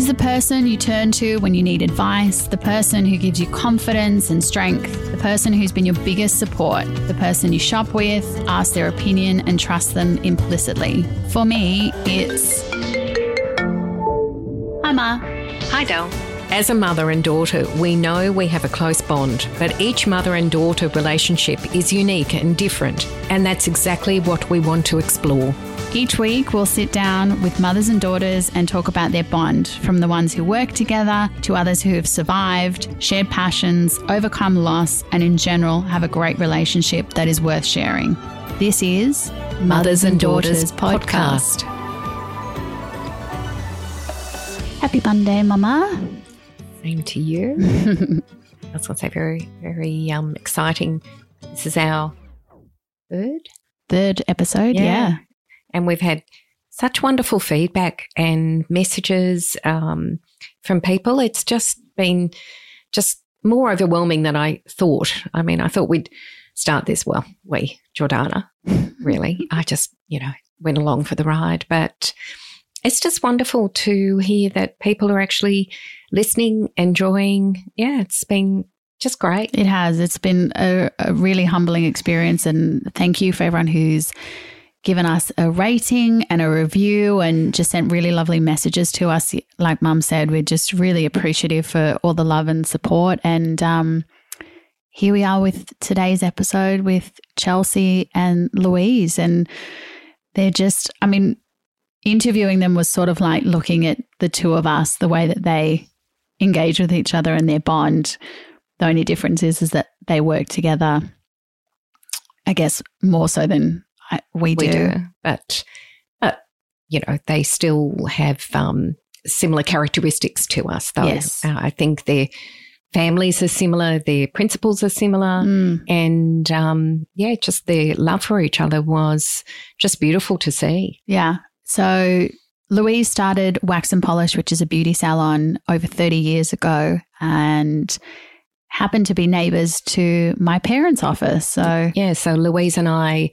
She's the person you turn to when you need advice, the person who gives you confidence and strength, the person who's been your biggest support, the person you shop with, ask their opinion, and trust them implicitly. For me, it's. Hi, Ma. Hi, Del. As a mother and daughter, we know we have a close bond, but each mother and daughter relationship is unique and different, and that's exactly what we want to explore. Each week, we'll sit down with mothers and daughters and talk about their bond, from the ones who work together to others who have survived, shared passions, overcome loss, and in general have a great relationship that is worth sharing. This is Mothers and Daughters podcast. Happy Monday, Mama. Same to you. That's what's say very, very um, exciting. This is our third, Third episode, yeah. And we've had such wonderful feedback and messages um, from people. It's just been just more overwhelming than I thought. I mean, I thought we'd start this. Well, we, Jordana, really. I just, you know, went along for the ride, but it's just wonderful to hear that people are actually listening, enjoying. Yeah, it's been just great. It has. It's been a, a really humbling experience. And thank you for everyone who's given us a rating and a review and just sent really lovely messages to us. Like Mum said, we're just really appreciative for all the love and support. And um, here we are with today's episode with Chelsea and Louise. And they're just, I mean, interviewing them was sort of like looking at the two of us, the way that they engage with each other and their bond. The only difference is, is that they work together, I guess, more so than we, we do. do. But, but, you know, they still have um, similar characteristics to us, though. Yes. Uh, I think their families are similar, their principles are similar. Mm. And um, yeah, just their love for each other was just beautiful to see. Yeah. So Louise started Wax and Polish, which is a beauty salon, over 30 years ago and happened to be neighbors to my parents' office. So, Yeah, so Louise and I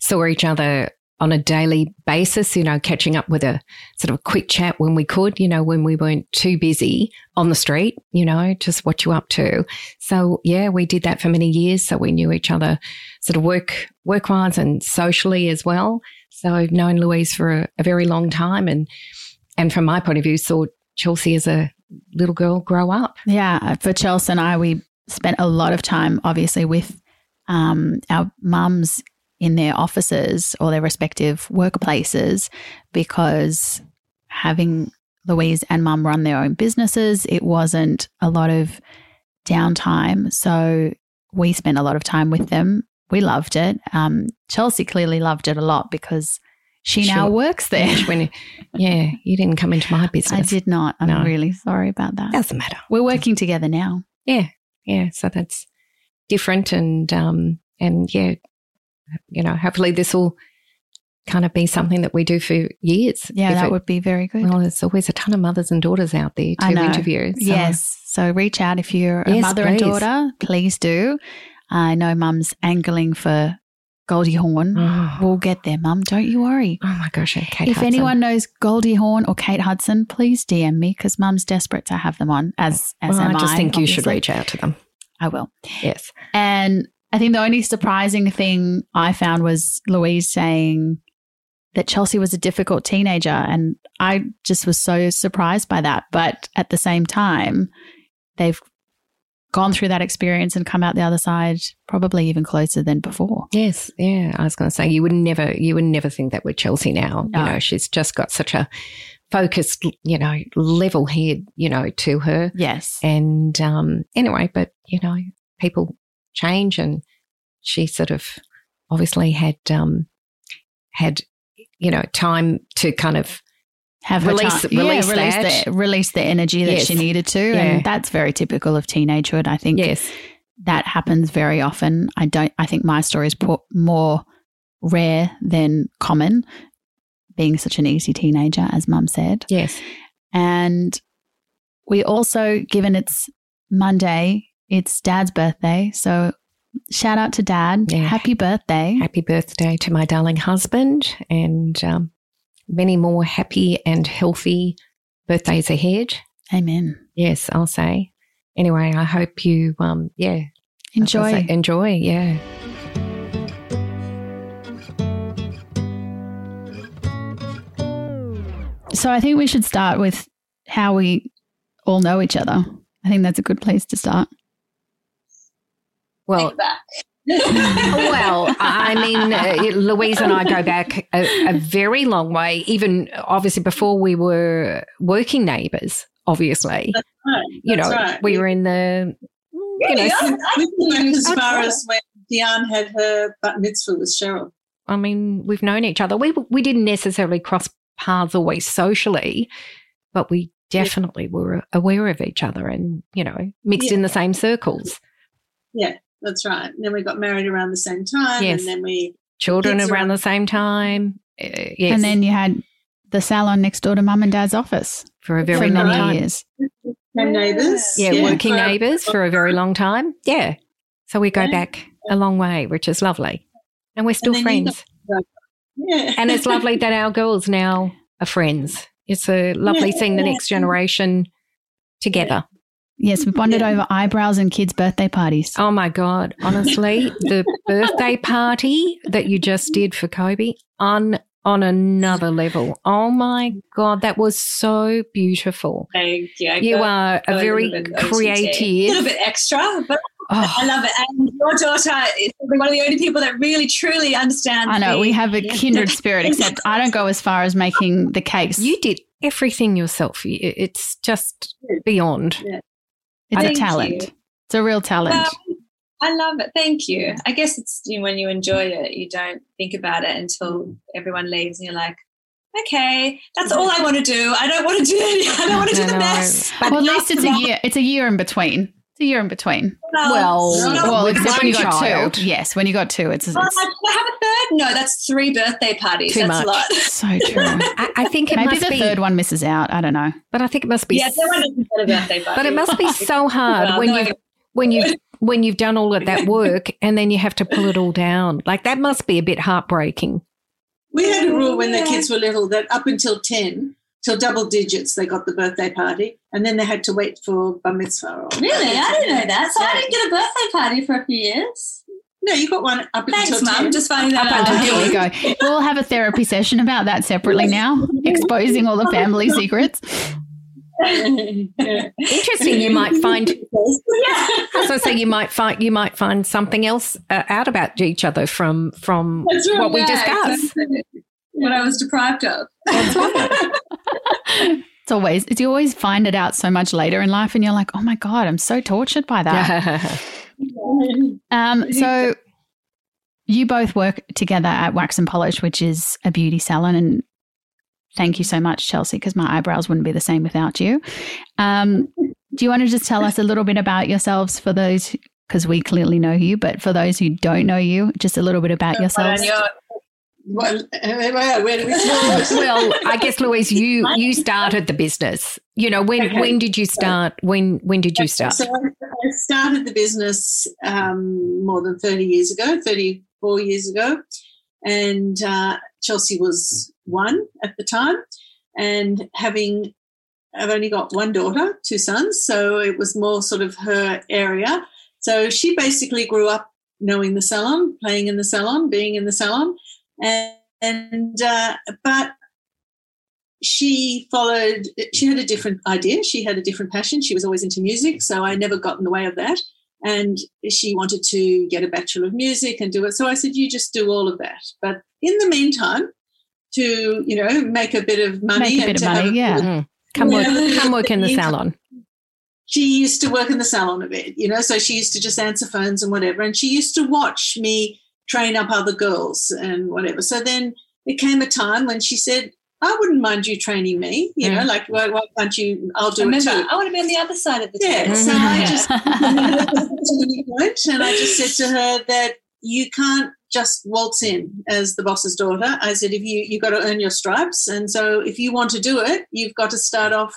saw each other on a daily basis, you know, catching up with a sort of a quick chat when we could, you know, when we weren't too busy on the street, you know, just what you up to. So yeah, we did that for many years. So we knew each other sort of work work wise and socially as well. So I've known Louise for a, a very long time and and from my point of view, saw Chelsea as a little girl grow up. yeah, for Chelsea and I, we spent a lot of time, obviously, with um, our mums in their offices or their respective workplaces because having Louise and mum run their own businesses, it wasn't a lot of downtime. So we spent a lot of time with them. We loved it. Um, Chelsea clearly loved it a lot because she now works there. When, yeah, you didn't come into my business. I did not. I'm No. really sorry about that. Doesn't matter. We're working together now. yeah yeah so that's different and um and yeah you know hopefully this will kind of be something that we do for years Yeah, that it- would be very good. well there's always a ton of mothers and daughters out there to interview so- Yes. So reach out if you're a Yes, mother and daughter. Please do. I know mum's angling for Goldie Hawn. Ah. oh, We'll get there, mum. Don't you worry. oh my gosh Kate if Hudson. anyone knows Goldie Hawn or Kate Hudson, please DM me because mum's desperate to have them on. As as well, I just think you should reach out to them I will. yes And I think the only surprising thing I found was Louise saying that Chelsea was a difficult teenager. And I just was so surprised by that. But at the same time, they've gone through that experience and come out the other side probably even closer than before. yes yeah i was going to say you would never you would never think that with chelsea now No. you know she's just got such a focused you know level head you know to her Yes. And um, anyway, but you know, people change, and she sort of obviously had um, had you know time to kind of Have her Release- time- release yeah, release that. the release the energy that Yes. she needed to, Yeah. and that's very typical of teenagehood. I think yes, that happens very often. I don't. I think my story is po- more rare than common, being such an easy teenager, as Mum said. yes, And we also, given it's Monday, it's Dad's birthday, so shout out to Dad. Yeah. Happy birthday! happy birthday to my darling husband, and um, many more happy and healthy birthdays ahead. Amen. Yes, I'll say. Anyway, I hope you, um, yeah, Enjoy. say, enjoy. Yeah. So I think we should start with how we all know each other. I think that's a good place to start. Well, Think back. Well, I mean, uh, Louise and I go back a, a very long way, even obviously before we were working neighbours, obviously. Right, You know, right. we were in the, you know? I- I We as far as when Diane had her bat mitzvah with Cheryl. I mean, we've known each other. We we didn't necessarily cross paths always socially, but we definitely were aware of each other and you know mixed in the same circles. That's right. And then we got married around the same time. Yes. And then we, Children Kids around the same time. Uh, yes, And then you had the salon next door to mum and dad's office for a very many long time. years. became neighbours. Yeah, working for- neighbours for a very long time. Yeah, so we go Yeah. back a long way, which is lovely, and we're still then you friends. Yeah. and it's lovely that our girls now are friends. It's a lovely Yeah. seeing the next generation together. Yes, we bonded Yeah. over eyebrows and kids' birthday parties. Oh my God. Honestly, the birthday party that you just did for Kobe on on another level. Oh my God, that was so beautiful. Thank you. I You got are a a very little bit OTT. a little bit extra, but I Oh, love it. And your daughter is one of the only people that really truly understands. I know the- we have a kindred spirit, except I don't go as far as making the cakes. you did everything yourself. It's just beyond. It's a talent. you. It's a real talent. Well, I love it. Thank you. I guess it's you know, when you enjoy it, you don't think about it until everyone leaves, and you're like, okay, that's all I want to do. I don't want to do. I don't want to do the best. But well, at least it's a year. It's a year in between. It's a year in between. Well, no, well, with except when you got child. two. Yes, when you got two, it's, oh, it's Oh, I have a third. No, that's three birthday parties. Too that's much. a lot. so true. I, I think it Maybe must the be, third one misses out. I don't know. but I think it must be. Yeah, everyone doesn't get a birthday party. but it must be so hard Well, when no, you when you when you've done all of that work and then you have to pull it all down. Like that must be a bit heartbreaking. We had a rule when the kids were little that up until 10, till double digits, they got the birthday party. And then they had to wait for bar mitzvah. Or Really, I didn't know that. So I didn't get a birthday party for a few years. No, you got one up Thanks, until Mum. Just finding that Up out. Here we go. We'll have a therapy session about that separately now, exposing all the family secrets. Interesting. You might find. As I say, you might find you might find something else uh, out about each other from from That's right, what we yeah, discuss. Exactly. What I was deprived of. It's always it's you always find it out so much later in life, and you're like, oh my god, I'm so tortured by that. Um, so you both work together at Wax and Polish, which is a beauty salon, and thank you so much, Chelsea, because my eyebrows wouldn't be the same without you. Um, do you want to just tell us a little bit about yourselves for those? Because we clearly know you, but for those who don't know you, just a little bit about yourselves. You're- Well, where do we start? well, I guess Louise, you you started the business. You know when Okay. when did you start? When when did you start? So I I started the business um, more than 30 years ago, 34 years ago. And uh, Chelsea was one at the time. And having, I've only got one daughter, two sons. So it was more sort of her area. So she basically grew up knowing the salon, playing in the salon, being in the salon. And, and uh, but she followed she had a different idea she had a different passion she was always into music so i never got in the way of that and she wanted to get a bachelor of music and do it so i said you just do all of that but in the meantime to you know make a bit of money Make a and bit of to have money, yeah. Mm. Come work Yeah. come work in the salon. she used to work in the salon a bit, you know, so she used to just answer phones and whatever. And she used to watch me train up other girls and whatever. So then it came a time when she said, I wouldn't mind you training me, you know, Mm. like, why, why can't you? I'll do Remember, it too. I want to be on the other side of the Yeah, table. so I just and I just said to her that you can't just waltz in as the boss's daughter. I said, if you you got to earn your stripes, and so if you want to do it, you've got to start off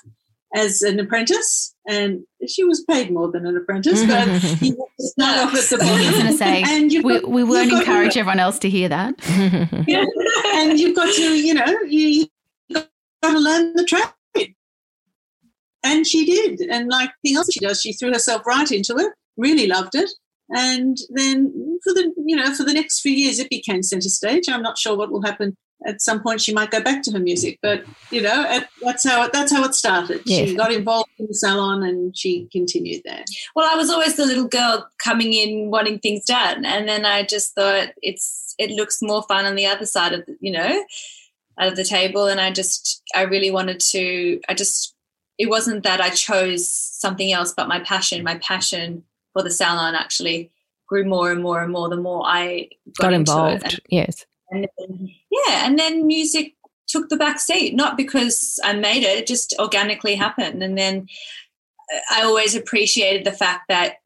as an apprentice. And she was paid more than an apprentice, but you have to start off at the I was going to say, And you've we, got- we won't you've to- encourage everyone else to hear that. and you've got to, you know, you, you've got to learn the trade. and she did. And like anything else she does, she threw herself right into it, really loved it. And then for the you know for the next few years, it became centre stage. I'm not sure what will happen at some point she might go back to her music. But you know, that's how it, that's how it started. She got involved in the salon and she continued there. Well, I was always the little girl coming in wanting things done, and then I just thought it's it looks more fun on the other side of the, you know out of the table, and I just I really wanted to. I just it wasn't that I chose something else, but my passion, my passion for the salon actually grew more and more and more the more I got, got involved. And, yes. And then, yeah, and then music took the back seat, not because I made it, it just organically happened. And then uh, I always appreciated the fact that,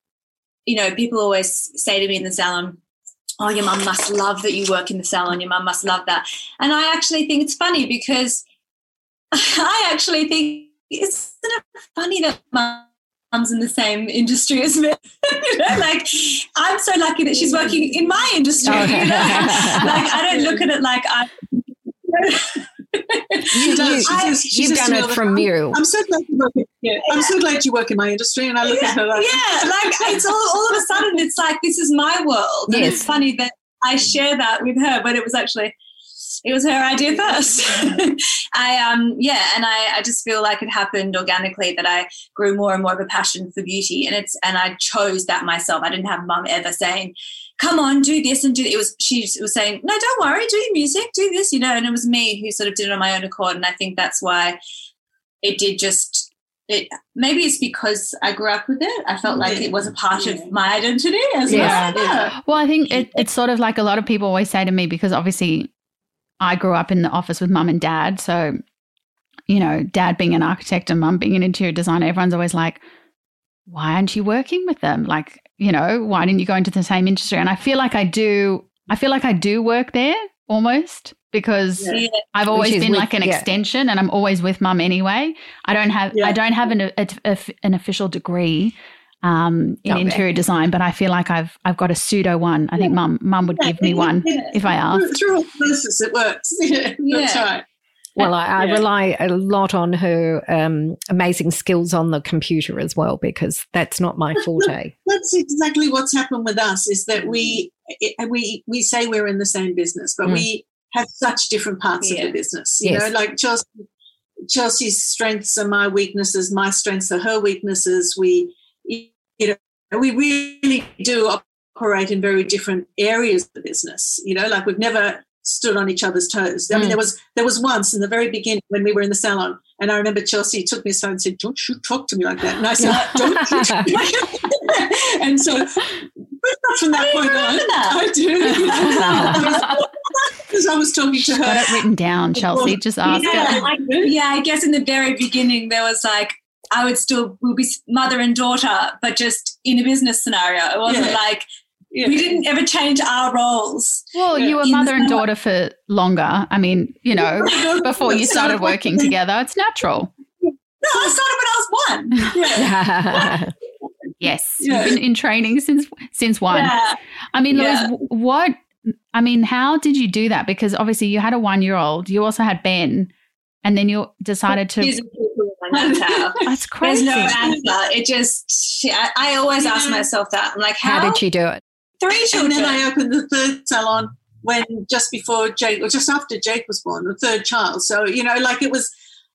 you know, people always say to me in the salon, Oh, your mum must love that you work in the salon. Your mum must love that. And I actually think it's funny because I actually think isn't it funny that mum's in the same industry as me? you know, like I'm so lucky that she's working in my industry. You know? like I don't look at it like I. you, you, I, you've done it from you. I'm so glad you work. In, yeah, I'm so glad you work in my industry, and I look yeah, at her like yeah, like it's all all of a sudden it's like this is my world. Yes. And it's funny that I share that with her, but it was actually it was her idea first. I um yeah, and I, I just feel like it happened organically that I grew more and more of a passion for beauty, and it's and I chose that myself. I didn't have mum ever saying, "Come on, do this and do." It was she was saying, "No, don't worry, do your music, do this," you know. And it was me who sort of did it on my own accord, and I think that's why it did just it, maybe it's because I grew up with it. I felt like it was a part yeah. of my identity as yeah. well. Well, I think it, it's sort of like a lot of people always say to me because obviously I grew up in the office with mum and dad. So, you know, dad being an architect and mum being an interior designer, everyone's always like, why aren't you working with them? Like, you know, why didn't you go into the same industry? And I feel like I do, I feel like I do work there almost because yeah. I've always been with, like an yeah. extension and I'm always with mum anyway. I don't have, yeah. I don't have an, a, a, an official degree um, in interior design, but I feel like I've I've got a pseudo one. I think mum mum would give me one if I asked. Through all process, it works. yeah, that's right. Well, I, I, rely a lot on her um, amazing skills on the computer as well because that's not my forte. That's exactly what's happened with us. Is that we we we say we're in the same business, but mm. we have such different parts yeah. of the business. You yes. know, like Chelsea, Chelsea's strengths are my weaknesses. My strengths are her weaknesses. We you know, we really do operate in very different areas of the business. You know, like we've never stood on each other's toes. I mean, there mm. was there was once in the very beginning when we were in the salon, and I remember Chelsea took me aside and said, "Don't you talk to me like that?" And I said, "Don't." You and so, from that point on, that. I do. Because I was talking to her. Got it written down, Chelsea. Just ask yeah, I, yeah, I guess in the very beginning there was like I would still we'll be mother and daughter, but just in a business scenario. It wasn't yeah. like yeah. we didn't ever change our roles. Well, you were mother and daughter for longer. I mean, you know, before you started working together, it's natural. No, I started when I was one. Yeah. yes, you've been in training since since one. I mean, Louise, what? I mean, how did you do that? Because obviously you had a one year old. You also had Ben, and then you decided to That's crazy. There's no answer. It just, I, I always ask myself that. I'm like, how, how did she do it? Three children. And then I opened the third salon when just before Jake, or just after Jake was born, the third child. So, you know, like it was,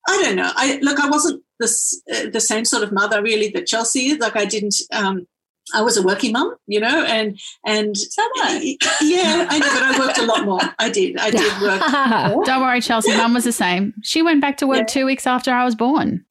I don't know. I look, I wasn't the, uh, the same sort of mother really that Chelsea is. Like I didn't, um, I was a working mum, you know, and and so yeah, I know, but I worked a lot more. I did, I did work. Don't worry, Chelsea. Mum was the same. She went back to work yeah. two weeks after I was born.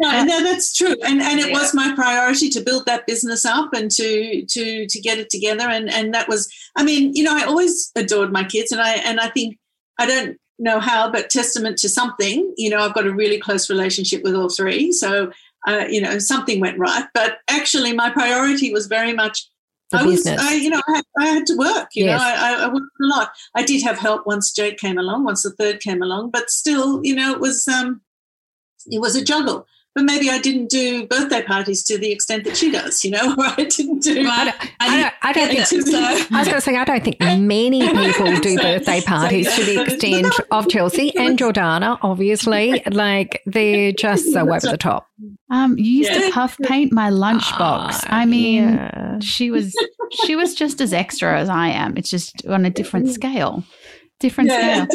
No, uh, no, that's true, and and it yeah. was my priority to build that business up and to to to get it together, and and that was, I mean, you know, I always adored my kids, and I and I think I don't know how, but testament to something, you know, I've got a really close relationship with all three, so uh, you know, something went right. But actually, my priority was very much. The I business. was, I, you know, I had, I had, to work. You yes. know, I, I worked a lot. I did have help once Jake came along, once the third came along, but still, you know, it was um, it was a juggle. But maybe I didn't do birthday parties to the extent that she does, you know, or I didn't do. Well, I don't, I don't, I don't think so. I was going to say, I don't think many people do birthday parties so, yeah. to the extent of Chelsea and Jordana, obviously. Like, they're just so over the top. Um, you used yeah. to puff paint my lunchbox. Oh, I mean, yeah. she was she was just as extra as I am. It's just on a different scale. Different scale.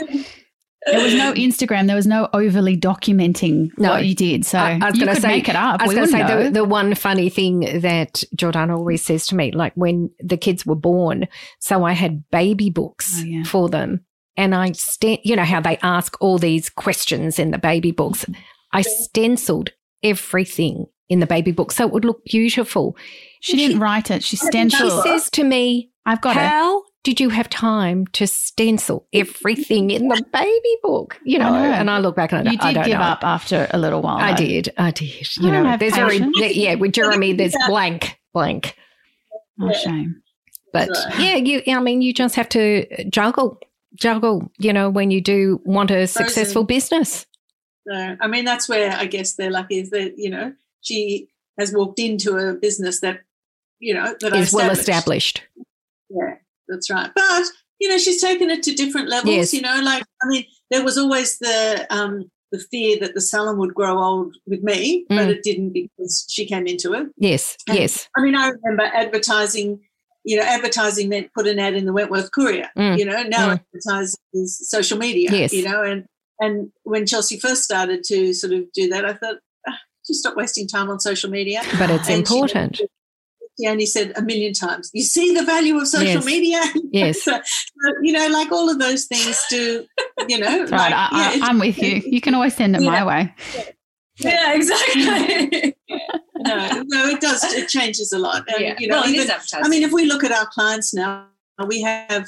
There was no Instagram. There was no overly documenting no. what you did. So I, I was you could say, make it up. I was going to say the, the, one funny thing that Jordan always says to me, like when the kids were born, so I had baby books oh, yeah. for them, and I st- you know how they ask all these questions in the baby books. Mm-hmm. I stenciled everything in the baby book so it would look beautiful. She, she didn't write it. She stenciled. She says to me, "I've got how." Did you have time to stencil everything in the baby book? You know, I know. and I look back and I, you did give know. up after a little while. I though. did, I did. You I know, there's very yeah with Jeremy. There's blank, blank. Oh, shame. But yeah, you. I mean, you just have to juggle, juggle. You know, when you do want a successful business. So, I mean, that's where I guess they're lucky is that you know she has walked into a business that you know that is well established. Yeah, that's right. But you know, she's taken it to different levels. Yes. You know, like I mean, there was always the um, the fear that the salon would grow old with me, mm. but it didn't because she came into it. Yes, and, yes. I mean, I remember advertising. You know, advertising meant put an ad in the Wentworth Courier. Mm. You know, now mm. advertising is social media. Yes. You know, and and when Chelsea first started to sort of do that, I thought, ah, just stop wasting time on social media. But it's and important. She, he only said a million times, you see the value of social yes. media? Yes. so, you know, like all of those things do, you know. Right, like, I, am with you. You can always send it yeah. my way. Yeah, yeah exactly. no, no, it does. It changes a lot. And, yeah. you know, well, even, I mean, if we look at our clients now, we have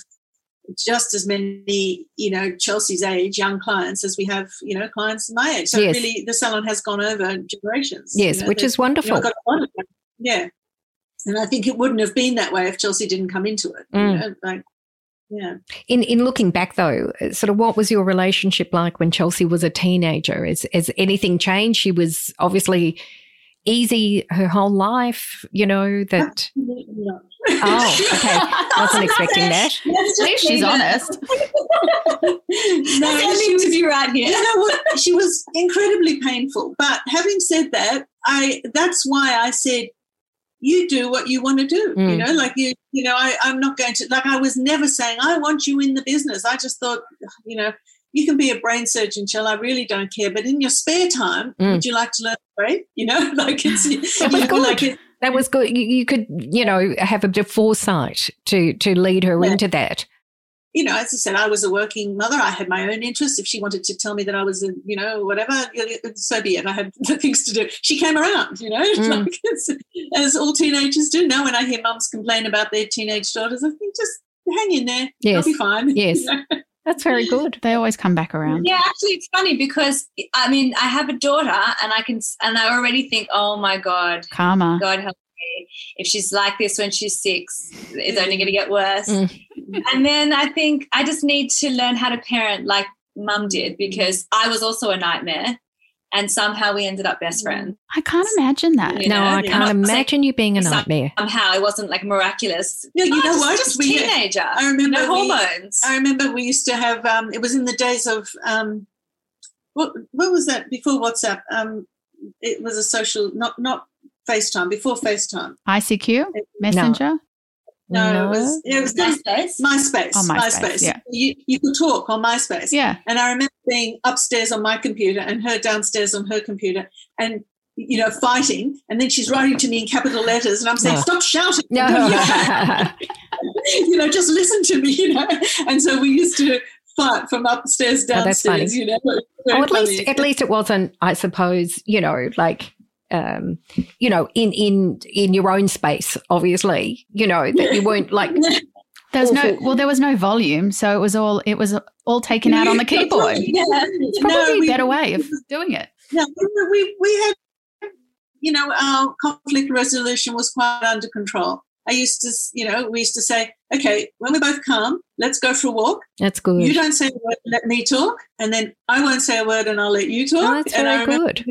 just as many, you know, Chelsea's age young clients as we have, you know, clients my age. So yes. really, the salon has gone over generations. Yes, you know, which is wonderful. You know, yeah, and I think it wouldn't have been that way if Chelsea didn't come into it. Mm. You know, like, yeah. In in looking back though, sort of what was your relationship like when Chelsea was a teenager? Has, has anything changed? She was obviously easy her whole life, you know, that Oh, okay. I Wasn't expecting that. At least she's honest. no, she was, to be right here. You know what? She was incredibly painful. But having said that, I that's why I said you do what you want to do. Mm. You know, like you, you know, I, I'm not going to like I was never saying I want you in the business. I just thought, you know, you can be a brain surgeon, Jill. I really don't care. But in your spare time, mm. would you like to learn brain? You know, like it's that was good. Like it, that was good. You, you, could, you know, have a bit of foresight to to lead her yeah. into that you know, as I said, I was a working mother. I had my own interests. If she wanted to tell me that I was, a, you know, whatever, so be it. I had things to do. She came around, you know, mm. like as, as, all teenagers do. Now, when I hear mums complain about their teenage daughters, I think just hang in there. Yes. I'll be fine. Yes. That's very good. They always come back around. Yeah, actually, it's funny because I mean, I have a daughter, and I can, and I already think, oh my god, karma. God help if she's like this when she's six, it's only going to get worse. Mm. and then I think I just need to learn how to parent like mum did because I was also a nightmare. And somehow we ended up best friends. I can't imagine that. You know? No, I can't imagine you being a nightmare. Somehow it wasn't like miraculous. No, you know what? Just we, teenager. I remember no we, hormones. I remember we used to have. Um, it was in the days of um, what? What was that before WhatsApp? Um, it was a social, not not FaceTime before FaceTime. ICQ, Messenger. No, no, it was it was MySpace. MySpace. Oh, MySpace. MySpace. Yeah. You you could talk on MySpace. Yeah. And I remember being upstairs on my computer and her downstairs on her computer and you know fighting and then she's writing to me in capital letters and I'm saying no. stop shouting. No. you know just listen to me. You know. And so we used to fight from upstairs oh, downstairs. Oh, you know. Oh, at least at least it wasn't. I suppose you know like um, you know, in in in your own space, obviously, you know that you weren't like. There's no well, there was no volume, so it was all it was all taken out on the keyboard. yeah. It's probably no, we, a better way of doing it. Yeah, we we had, you know, our conflict resolution was quite under control. I used to, you know, we used to say, okay, when we're both calm, let's go for a walk. That's good. You don't say a word, let me talk, and then I won't say a word, and I'll let you talk. Oh, that's and very good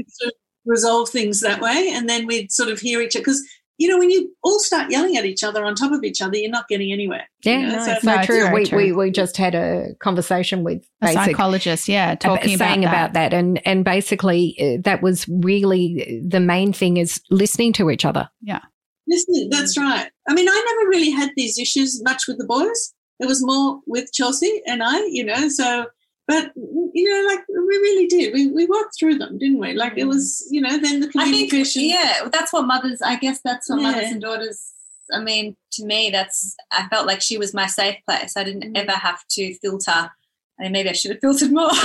resolve things that way, and then we'd sort of hear each other because you know, when you all start yelling at each other on top of each other, you're not getting anywhere. Yeah, you know? no, so, no, true. We, true. we we just had a conversation with a psychologist, yeah, talking about saying that. about that, and and basically uh, that was really the main thing is listening to each other. Yeah, listening. That's right. I mean, I never really had these issues much with the boys. It was more with Chelsea and I, you know. So but you know, like we really did. We we worked through them, didn't we? Like it was, you know, then the communication. Think, yeah, that's what mothers. I guess that's what yeah. mothers and daughters. I mean, to me, that's. I felt like she was my safe place. I didn't mm. ever have to filter. I mean, maybe I should have filtered more. but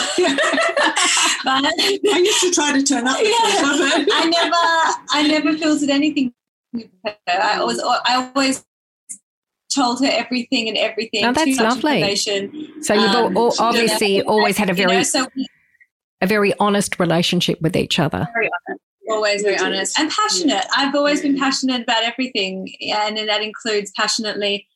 I used to try to turn up. Yeah, I never, I never filtered anything. I was, I always told her everything and everything. Oh, that's lovely. So you've um, all, obviously you know, always had a very, you know, so we, a very honest relationship with each other. Very honest. Always very honest and passionate. I've always been passionate about everything, and that includes passionately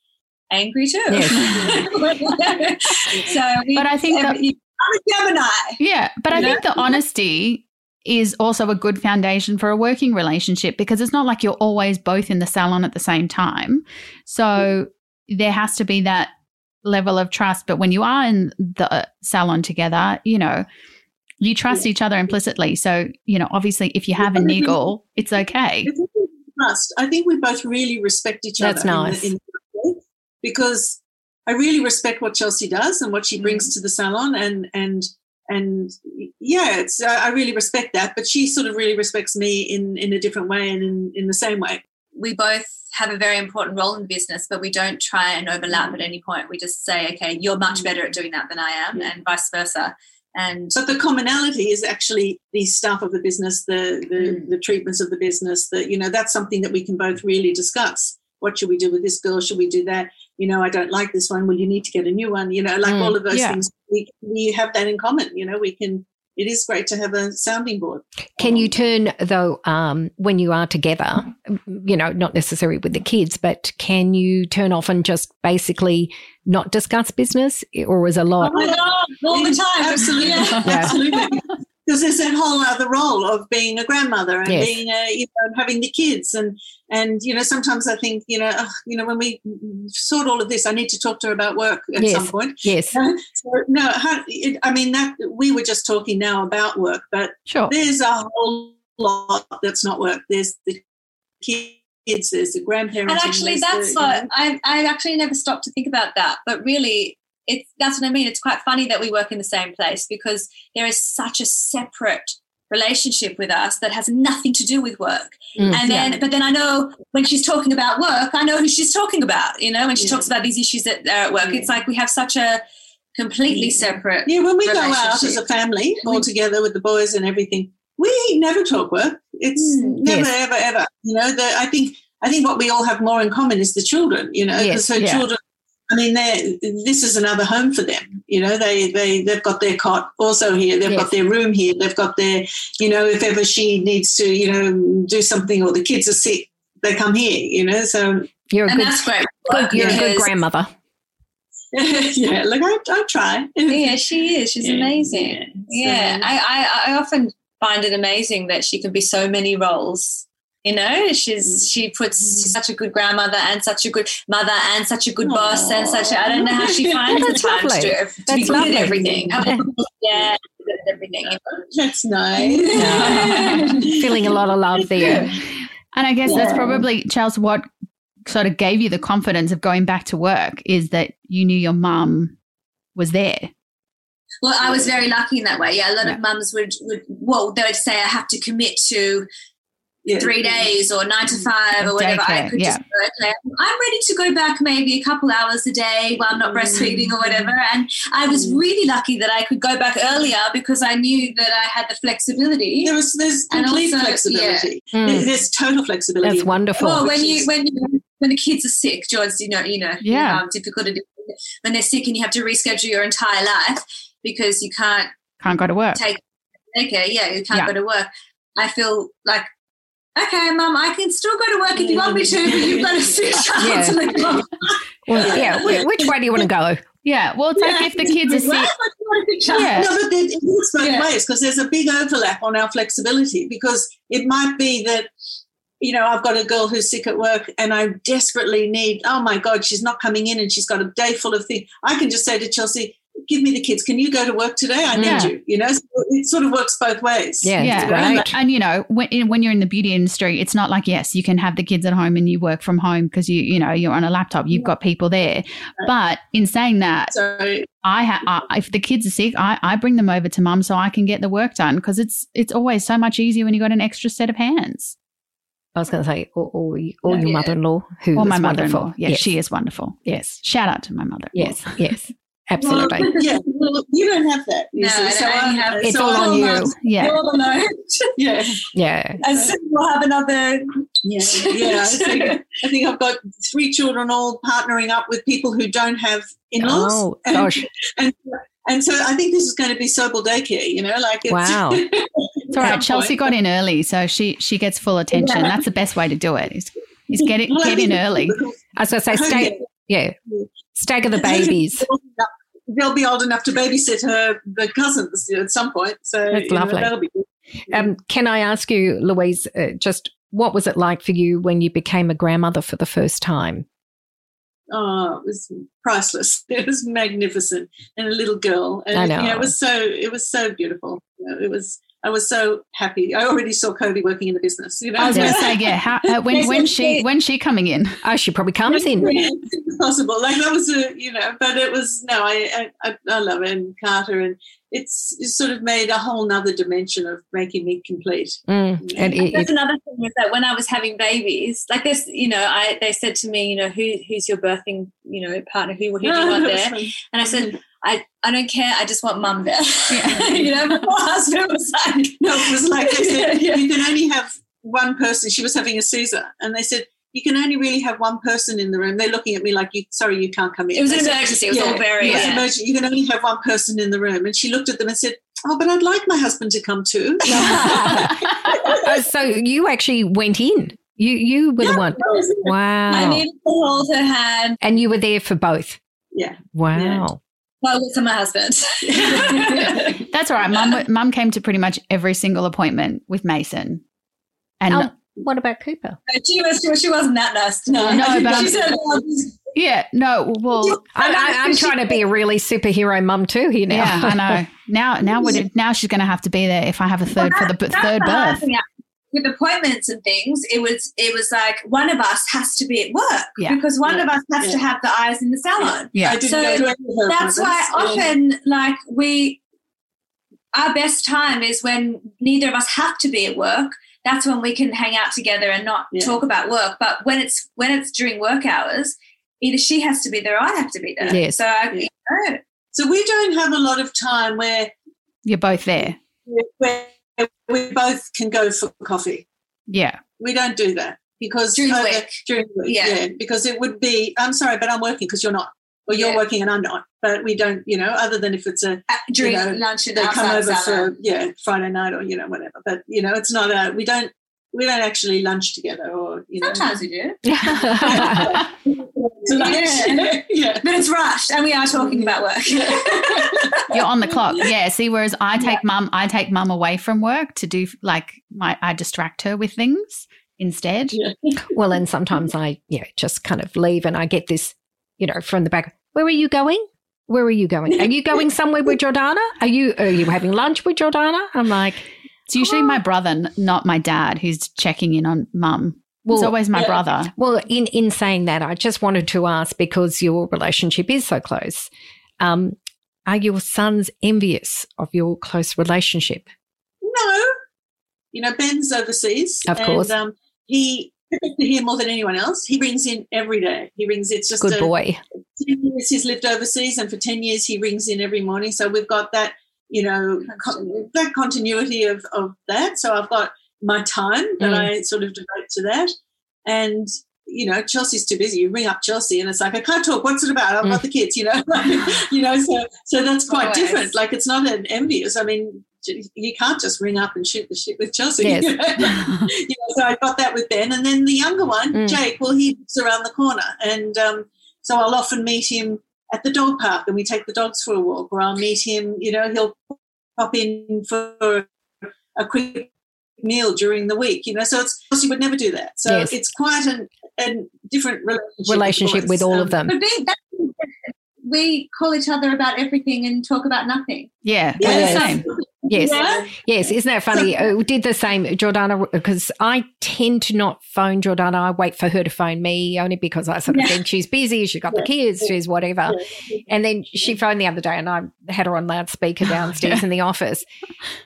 angry too. Yes. so, but I think every, that, I'm a Gemini. Yeah, but I know? think the honesty is also a good foundation for a working relationship because it's not like you're always both in the salon at the same time. So there has to be that level of trust. But when you are in the salon together, you know, you trust each other implicitly. So, you know, obviously if you have a niggle, it's okay. Trust. I think we both really respect each That's other. That's nice. In in because I really respect what Chelsea does and what she brings mm. to the salon and and and yeah, it's I really respect that. But she sort of really respects me in in a different way and in in the same way. We both have a very important role in the business, but we don't try and overlap at any point. We just say, okay, you're much better at doing that than I am, and vice versa. And but the commonality is actually the staff of the business, the the, mm. the treatments of the business. That you know, that's something that we can both really discuss. What should we do with this girl? Should we do that? You know, I don't like this one. Well, you need to get a new one. You know, like mm. all of those yeah. things. We we have that in common. You know, we can it is great to have a sounding board. Can you turn though um, when you are together? You know, not necessarily with the kids, but can you turn off and just basically not discuss business, or is a lot? Oh my God, all the time, absolutely, yeah. absolutely because there's that whole other role of being a grandmother and yes. being a, you know having the kids and and you know sometimes I think you know oh, you know when we sort all of this I need to talk to her about work at yes. some point yes so, no I mean that we were just talking now about work but sure. there's a whole lot that's not work there's the kids there's the grandparents and actually that's the, what I, I actually never stopped to think about that but really it's that's what I mean. It's quite funny that we work in the same place because there is such a separate relationship with us that has nothing to do with work. Mm, and then, yeah. but then I know when she's talking about work, I know who she's talking about. You know, when she yeah. talks about these issues that are at work, it's like we have such a completely separate. Yeah, when we go out as a family all together with the boys and everything, we never talk work. It's mm, never, yes. ever, ever. You know, the, I think I think what we all have more in common is the children. You know, yes, so yeah. children I mean, this is another home for them. You know, they they they've got their cot also here. They've yes. got their room here. They've got their, you know, if ever she needs to, you know, do something or the kids are sick, they come here. You know, so you're a and good, that's great. Good, you're a good grandmother. yeah, look, I, I try. yeah, she is. She's yeah, amazing. Yeah, yeah. I, I I often find it amazing that she can be so many roles you know she's mm. she puts she's such a good grandmother and such a good mother and such a good Aww. boss and such I don't know how she finds the time lovely. to, to That's be good at everything yeah everything That's nice yeah. feeling a lot of love there and I guess yeah. that's probably Charles what sort of gave you the confidence of going back to work is that you knew your mum was there well, I was very lucky in that way. Yeah, a lot yeah. of mums would, would, well, they would say I have to commit to yeah. three days or nine to five or whatever. Daycare, I could yeah. just okay, I'm ready to go back maybe a couple hours a day while I'm not breastfeeding or whatever. And I was mm. really lucky that I could go back earlier because I knew that I had the flexibility. There was there's complete also, flexibility. Yeah. Mm. There's total flexibility. That's wonderful. Well, when you when you when the kids are sick, George, you know, you know, yeah, you know, difficult when they're sick and you have to reschedule your entire life because you can't can't go to work. Take okay, yeah, you can't yeah. go to work. I feel like okay, mum, I can still go to work if you want me to, but you've got to sit yeah. Well, yeah. Which way do you want to go? Yeah. Well, it's yeah. like if the kids are sick. Yeah. No, but it works both yeah. ways because there's a big overlap on our flexibility because it might be that you know, I've got a girl who's sick at work and I desperately need, oh my God, she's not coming in and she's got a day full of things. I can just say to Chelsea, give me the kids. Can you go to work today? I need yeah. you. You know, so it sort of works both ways. Yeah, yeah. And, and, you know, when, when you're in the beauty industry, it's not like yes, you can have the kids at home and you work from home because you you know you're on a laptop. You've got people there. But in saying that, so, I have if the kids are sick, I, I bring them over to mum so I can get the work done because it's it's always so much easier when you got an extra set of hands. I was going to say, or, or, or your yeah. mother-in-law, who or my mother-in-law. Yes, yes, she is wonderful. Yes, shout out to my mother. Yes, yes. Absolutely. Well, yeah, well, you don't have that. No, so I have, it's so all on you. Yeah. yeah. Yeah. And soon we'll have another. Yeah. Yeah. I think, I think I've got three children all partnering up with people who don't have in laws. Oh, gosh. And, and so I think this is going to be Sobel daycare, you know, like it's, wow. it's all right. Chelsea got in early, so she she gets full attention. Yeah. That's the best way to do it. Is, is get it, well, get in early. As I was going to say, stay, oh, yeah, stagger the babies. They'll be old enough to babysit her the cousins at some point. So that's lovely. Know, that'll be. Um, can I ask you, Louise, uh, just what was it like for you when you became a grandmother for the first time? oh, it was priceless. It was magnificent, and a little girl, and I know. You know, it was so it was so beautiful. You know, it was. I was so happy. I already saw Kobe working in the business. You know, I was going to say, yeah. How, uh, when when she when she coming in? Oh, she probably comes in. possible. Like that was a you know, but it was no. I I, I love it and Carter and it's, it's sort of made a whole nother dimension of making me complete. Mm. And it, that's another thing is that when I was having babies, like this, you know, I they said to me, you know, who who's your birthing, you know, partner? Who who do you want there? And I said, I, I don't care. I just want mum there. Yeah. you know, my husband was like, no, it was like they said, yeah. you can only have one person. She was having a Caesar, and they said you can only really have one person in the room. They're looking at me like, "You, sorry, you can't come in." It was an emergency. It was yeah, all very. Yeah. Emergency. You can only have one person in the room, and she looked at them and said, "Oh, but I'd like my husband to come too." oh, so you actually went in. You you were yeah, the one. Wow. I needed to hold her hand, and you were there for both. Yeah. Wow. Yeah. Well, with my husband. That's all right. Mum, mum came to pretty much every single appointment with Mason, and oh, what about Cooper? Uh, she was she, was, she wasn't that nice. No, no, but she said, yeah, no. Well, I, am trying to be a really superhero mum too here now. Yeah, I know. Now, now, now she's going to have to be there if I have a third for the third birth. With appointments and things, it was it was like one of us has to be at work yeah. because one yeah. of us has yeah. to have the eyes in the salon. Yeah, so that's why often like we our best time is when neither of us have to be at work that's when we can hang out together and not yeah. talk about work. But when it's when it's during work hours, either she has to be there or I have to be there. Yes. So I, you know. so we don't have a lot of time where you're both there. Where we both can go for coffee. Yeah. We don't do that because during the week. During the week, yeah. yeah. Because it would be, I'm sorry, but I'm working because you're not. Well, you're yeah. working and I'm not, but we don't, you know, other than if it's a uh, during you know, lunch and they come over for yeah Friday night or you know whatever. But you know, it's not a we don't we don't actually lunch together or you know. Sometimes we do. yeah. yeah. But it's rushed and we are talking about work. You're on the clock. Yeah. See, whereas I take yeah. mum, I take mum away from work to do like my, I distract her with things instead. Yeah. Well, and sometimes I, yeah, just kind of leave and I get this you know, from the back. Where are you going? Where are you going? Are you going somewhere with Jordana? Are you are you having lunch with Jordana? I'm like, it's usually oh. my brother, not my dad, who's checking in on mum. Well, it's always my yeah. brother. Well, in in saying that, I just wanted to ask because your relationship is so close. Um, are your sons envious of your close relationship? No, you know Ben's overseas, of course. And, um, he to hear more than anyone else. He rings in every day. He rings. It's just good a, boy. Ten years he's lived overseas, and for ten years he rings in every morning. So we've got that, you know, con- that continuity of of that. So I've got my time that mm. I sort of devote to that, and you know, Chelsea's too busy. You ring up Chelsea, and it's like I can't talk. What's it about? I've mm. got the kids. You know, you know. So so that's quite Always. different. Like it's not an envious. I mean, you can't just ring up and shoot the shit with Chelsea. Yes. you know, so I got that with Ben, and then the younger one, mm. Jake. Well, he lives around the corner, and um, so I'll often meet him at the dog park and we take the dogs for a walk, or I'll meet him. You know, he'll pop in for a quick meal during the week. You know, so it's she would never do that. So yes. it's quite an, a different relationship, relationship with, with all um, of them. we call each other about everything and talk about nothing. Yeah, yes. the same. Yes, yeah. yes. Isn't that funny? Uh, we did the same, Jordana, because I tend to not phone Jordana. I wait for her to phone me only because I sort of yeah. think she's busy, she's got yeah. the kids, she's whatever. And then she phoned the other day, and I had her on loudspeaker downstairs in the office,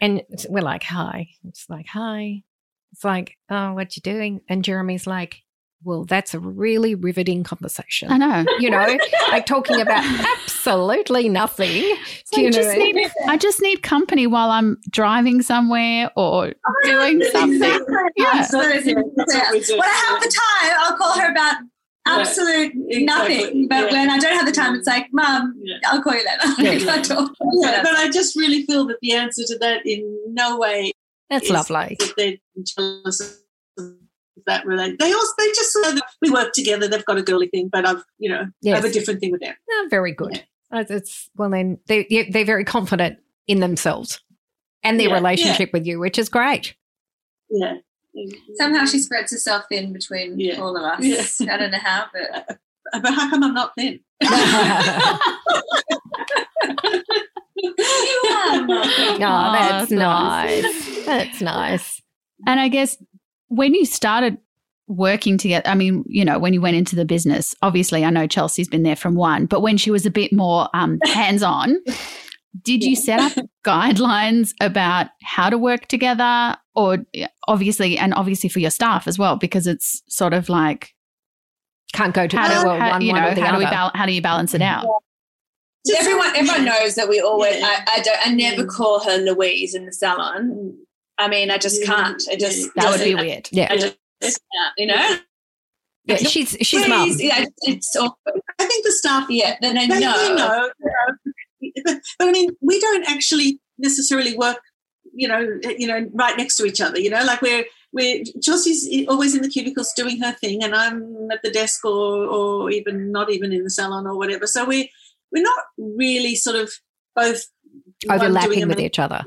and we're like, "Hi," it's like, "Hi." It's like, "Oh, what you doing?" And Jeremy's like, well, that's a really riveting conversation. I know. You know, like talking about absolutely nothing. So I, just need, I just need company while I'm driving somewhere or oh, doing something. Yeah. When I have the time, I'll call her about absolute yeah, nothing. Exactly. But yeah. when I don't have the time, it's like, Mum, yeah. I'll call you later. Yeah. but I just really feel that the answer to that in no way that's lovely. That they're jealous that relate. They also they just know that we work together. They've got a girly thing, but I've you know yes. I have a different thing with them. Oh, very good. Yeah. It's well then they they're very confident in themselves and their yeah, relationship yeah. with you, which is great. Yeah. Somehow she spreads herself thin between all of us. I don't know how, but uh, but how come I'm not thin? oh, that's nice. That's nice. And I guess when you started working together, I mean, you know, when you went into the business, obviously I know Chelsea's been there from one, but when she was a bit more um, hands on, did you set up guidelines about how to work together or obviously, and obviously for your staff as well, because it's sort of like, can't go to how, do, how, one, you know, how do we bal- how do you balance it out? Everyone, everyone knows that we always. Yeah. I, I, don't. I never call her Louise in the salon. I mean, I just can't. I just that would be weird. Yeah, I just, you know. Yeah, she's she's mum. Yeah, it's awkward. I think the staff. Yeah, then they, they know. know. But, but I mean, we don't actually necessarily work. You know, you know, right next to each other. You know, like we're we're Chelsea's always in the cubicles doing her thing, and I'm at the desk or or even not even in the salon or whatever. So we we're not really sort of both overlapping with each other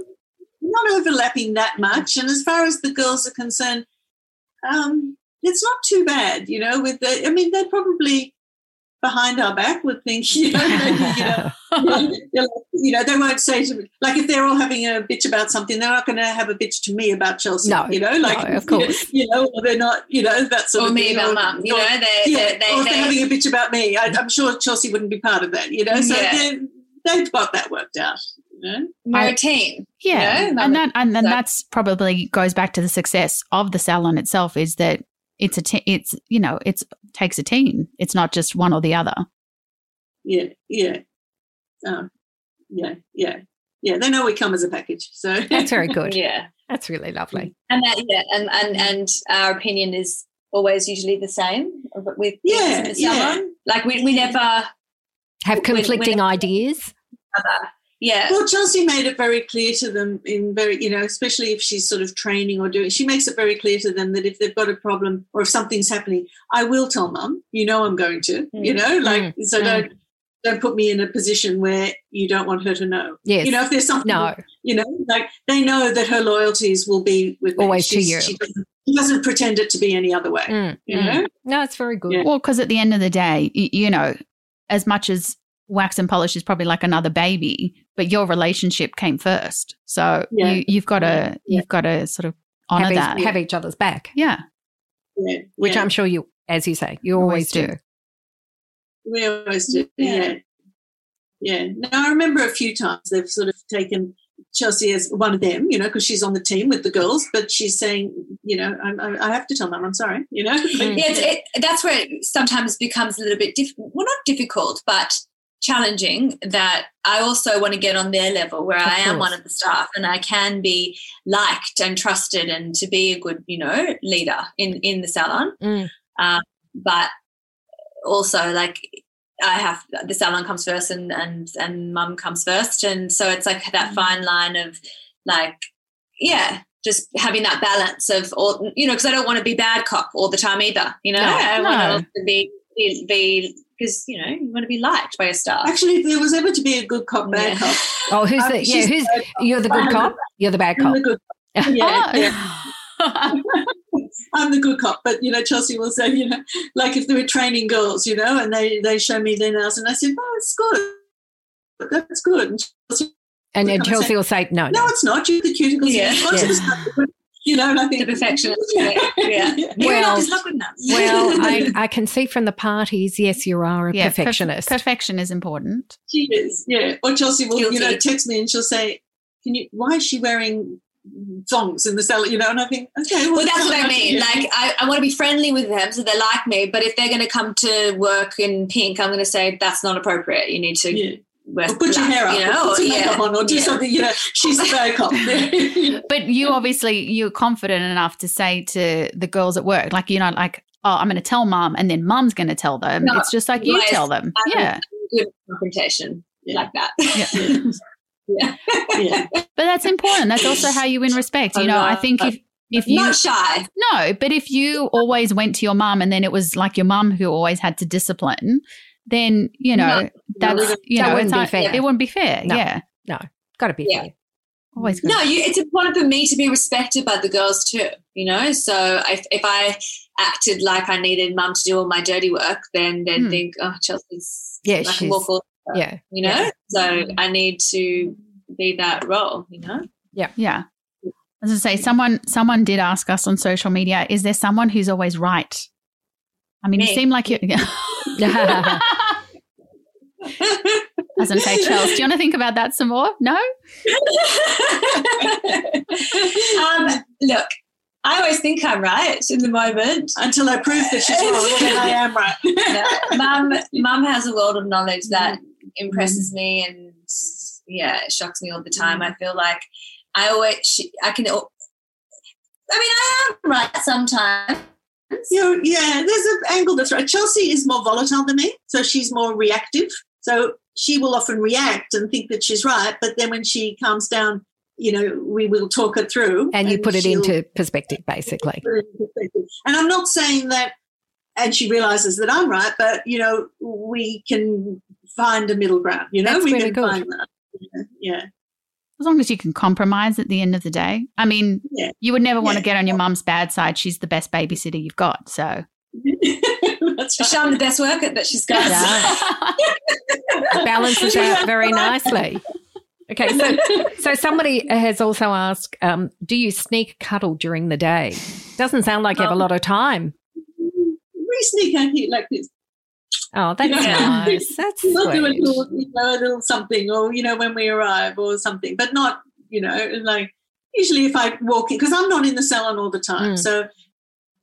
not overlapping that much. And as far as the girls are concerned, um, it's not too bad, you know. With the, I mean, they're probably behind our back would think, you know, you, know you know, they won't say to me, like if they're all having a bitch about something, they're not going to have a bitch to me about Chelsea, no, you know, like no, of course, you know, or they're not, you know, that sort or of me thing. about mum, you know, they, yeah, they, or if they're having a bitch about me, I, am sure Chelsea wouldn't be part of that, you know. So yeah. they've got that worked out know? We're team. Yeah. You know? And that and, so. that's probably goes back to the success of the salon itself is that it's a te- it's you know, it's takes a team. It's not just one or the other. Yeah, yeah. Um, yeah, yeah. Yeah, they know we come as a package. So that's very good. yeah. That's really lovely. And that yeah, and and and our opinion is always usually the same with yeah, the salon. Yeah. Like we, we never have conflicting ideas. Other yeah. Well, Chelsea made it very clear to them in very, you know, especially if she's sort of training or doing, she makes it very clear to them that if they've got a problem or if something's happening, I will tell mum, you know, I'm going to, mm. you know, like, mm. so mm. don't, don't put me in a position where you don't want her to know. Yes. You know, if there's something, no. you know, like they know that her loyalties will be with me. Always She's, to you. She doesn't, she doesn't, pretend it to be any other way. Mm. You know? Mm. No, it's very good. Yeah. Well, because at the end of the day, you, you know, as much as wax and polish is probably like another baby, but your relationship came first. So yeah. you, have got to yeah. you've got to sort of honor have that, each, have each other's back. Yeah, yeah. which I'm sure you, as you say, you always, always do. do. We always do. Yeah. yeah, Now I remember a few times they've sort of taken Chelsea as one of them, you know, because she's on the team with the girls, but she's saying, you know, I, I have to tell them, I'm sorry, you know. Hmm. yeah, it, that's where it sometimes becomes a little bit difficult. Well, not difficult, but challenging that I also want to get on their level where of I am one of the staff and I can be liked and trusted and to be a good, you know, leader in, in the salon. Mm. Um, but also like I have the salon comes first and, and, and mum comes first. And so it's like that mm. fine line of like, yeah, just having that balance of all, you know, because I don't want to be bad cop all the time either, you know, no, I no. want to be be because you know you want to be liked by your staff. Actually, if there was ever to be a good cop, bad Yeah. cop, Oh, who's Um, the yeah? Who's the you're the good I'm cop? You're the bad I'm cop. the good. Yeah, yeah. Oh. I'm the good cop, but you know, Chelsea will say, you know, like if they were training girls, you know, and they they show me their nails, and I said, oh, it's good, that's good. And Chelsea, And then Come and Chelsea say, will say, no, no, no. it's not. You're the cuticles, Yeah. yeah, yeah. Yeah. You know, and I think The perfectionist, yeah, yeah. You're Well- not, it's not good enough. Well, I, I can see from the parties, yes, you are a Yeah, perf- perfectionist. perfection is important. She is, yeah. Or Chelsea will, you know, text me and she'll say, "Can you? Why is she wearing thongs in the cellar?" You know, and I think, okay, well, Well, that's what I mean. you. Like, I, I want to be friendly with them so they like me. But if they're going to come to work in pink, I'm going to say that's not appropriate. You need to yeah. Or put your hair up, You or put yeah. makeup on, or do Yeah. something. You know, she's bad cop. But you obviously you're confident enough to say to the girls at work, like you know, like, oh, I'm going to tell mom, and then mom's going to tell them. No, it's just like you tell them. Yeah, Good confrontation Yeah. like that. Yeah. yeah. yeah. but that's important. That's also how you win respect. You know, I think if if you Not shy. no, but if you always went to your mom and then it was like your mom who always had to discipline, then you know No, that's no, you that know wouldn't it's be not- fair. It wouldn't be fair. No. Yeah, no, Got to be Yeah. fair. always good. No, you, it's important for me to be respected by the girls too. You know, so if, if I acted like I needed mum to do all my dirty work, then they'd Hmm. think, oh, Chelsea's Yeah, like a she's- walk all Yeah. you know. Yeah. So I need to be that role. You know. Yeah. Yeah. As I say, someone someone did ask us on social media, is there someone who's always right? I mean, you Me. seem like you I was going to say, Charles, do you want to think about that some more? No? um, look, I always think I'm right in the moment. Until I prove that she's wrong, then I am right. No, mum, mum has a world of knowledge that impresses me, and yeah, it shocks me all the time. I feel like I always, she, I can. I mean, I am right sometimes. You know, yeah, there's an angle that's right. Chelsea is more volatile than me, so she's more reactive. So she will often react and think that she's right, but then when she calms down, you know, we will talk it through. And you put it into perspective, basically. put it into perspective. And I'm not saying that, and she realizes that I'm right, but you know, we can find a middle ground. You know, That's we really can good. find that. Yeah, yeah. As long as you can compromise at the end of the day. I mean, Yeah. you would never want to get on your mum's bad side. She's the best babysitter you've got. So, That's right. show the best work that she's got. Yeah. Balances out very nicely. Okay, so so somebody has also asked, um, do you sneak cuddle during the day? Doesn't sound like you have a lot of time. We sneak out here like this. Oh, that's Yeah. nice. That's We'll do a little, you know, a little something, or you know, when we arrive, or something, but not, you know, like usually if I walk in, because I'm not in the salon all the time, Mm. so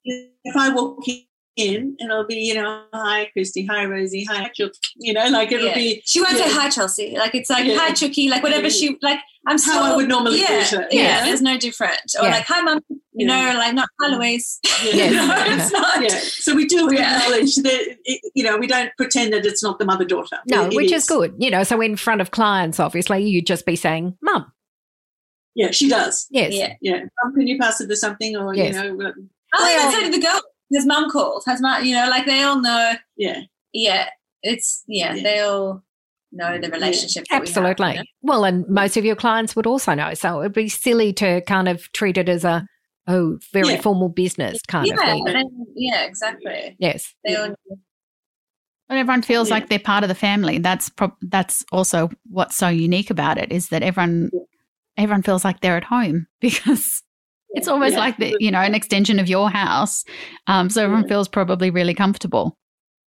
if I walk in, it'll be, you know, hi Christy, hi Rosie, hi, Chuck, you know, like it'll Yeah. be She won't say hi, Chelsea. Like it's like Yeah. hi, Chucky. Like whatever she like. I'm How so I would normally yeah, greet her. Yeah, Yeah. there's no different. Or Yeah. like hi, mum. You Yeah. know, like not hi, Louise. Yeah. You know, it's not. yeah. So we do Yeah. acknowledge that, it, you know, we don't pretend that it's not the mother daughter. No, It- it which is good. You know, so in front of clients, obviously, you'd just be saying, Mum. Yeah, she does. Yes. Yeah. Yeah. Um, can you pass it to something, or Yes. you know, uh, I Well- even say to the girl, has mum called? Has mum, you know, like they all know. yeah. Yeah, it's yeah, Yeah. they all know the relationship. that we have, you Absolutely. know? Well, and most of your clients would also know. So it'd be silly to kind of treat it as a, oh, very Yeah. formal business kind Yeah, of thing. and, yeah, exactly. Yes. They Yeah. all know. But everyone feels Yeah. like they're part of the family. That's pro- that's also what's so unique about it is that everyone everyone feels like they're at home because it's almost Yeah. like the, you know an extension of your house. Um, so everyone feels probably really comfortable.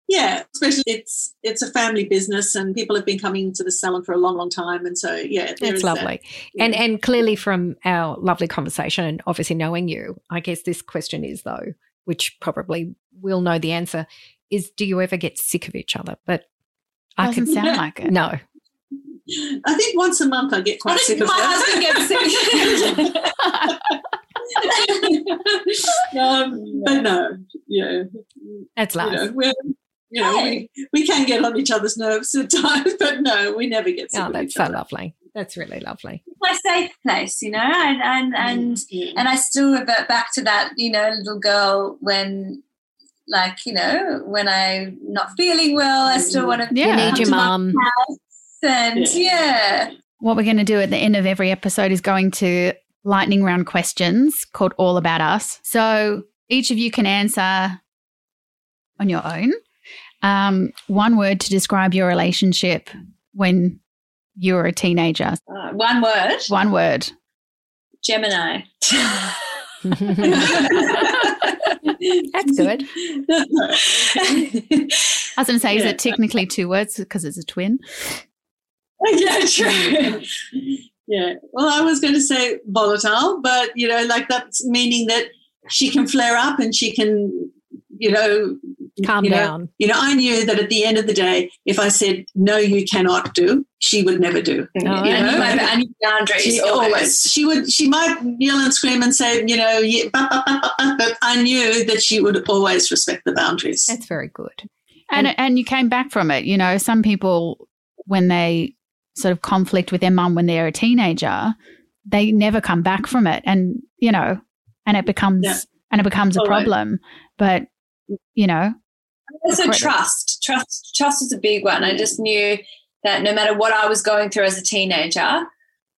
Yeah, especially it's it's a family business, and people have been coming to the salon for a long, long time, and so yeah, it's That's is that. lovely. And Yeah. and clearly from our lovely conversation and obviously knowing you, I guess this question is though, which probably we'll know the answer, is do you ever get sick of each other? But I Doesn't could sound like it. no. I think once a month I get I quite sick of my husband gets sick. um, but no, yeah, That's you know, we're, you know, we, we can get on each other's nerves at times, but no, we never get sick Oh, of that's each so other. lovely. That's really lovely. my safe place, you know, and and and Yeah. and I still revert back to that, you know, little girl when like you know when I'm not feeling well, I still want to. Yeah, you need your mom. And yeah. yeah. What we're going to do at the end of every episode is going to lightning round questions called All About Us. So each of you can answer on your own. Um, one word to describe your relationship when you were a teenager. Uh, one word. One word. Gemini. That's good. I was going to say, yeah. is it technically two words because it's a twin? Yeah, true. Yeah. Well, I was going to say volatile, but you know, like that's meaning that she can flare up and she can, you know, calm you down. Know, you know, I knew that at the end of the day, if I said no, you cannot do, she would never do. Mm-hmm. Oh, you know, I need boundaries. She always. always. She would. She might yell and scream and say, you know, yeah, but, but, but, but I knew that she would always respect the boundaries. That's very good. And and, and you came back from it. You know, some people when they sort of conflict with their mum when they're a teenager, they never come back from it, and you know, and it becomes yeah. and it becomes a problem. But you know, also trust. Trust. Trust is a big one. I just knew that no matter what I was going through as a teenager,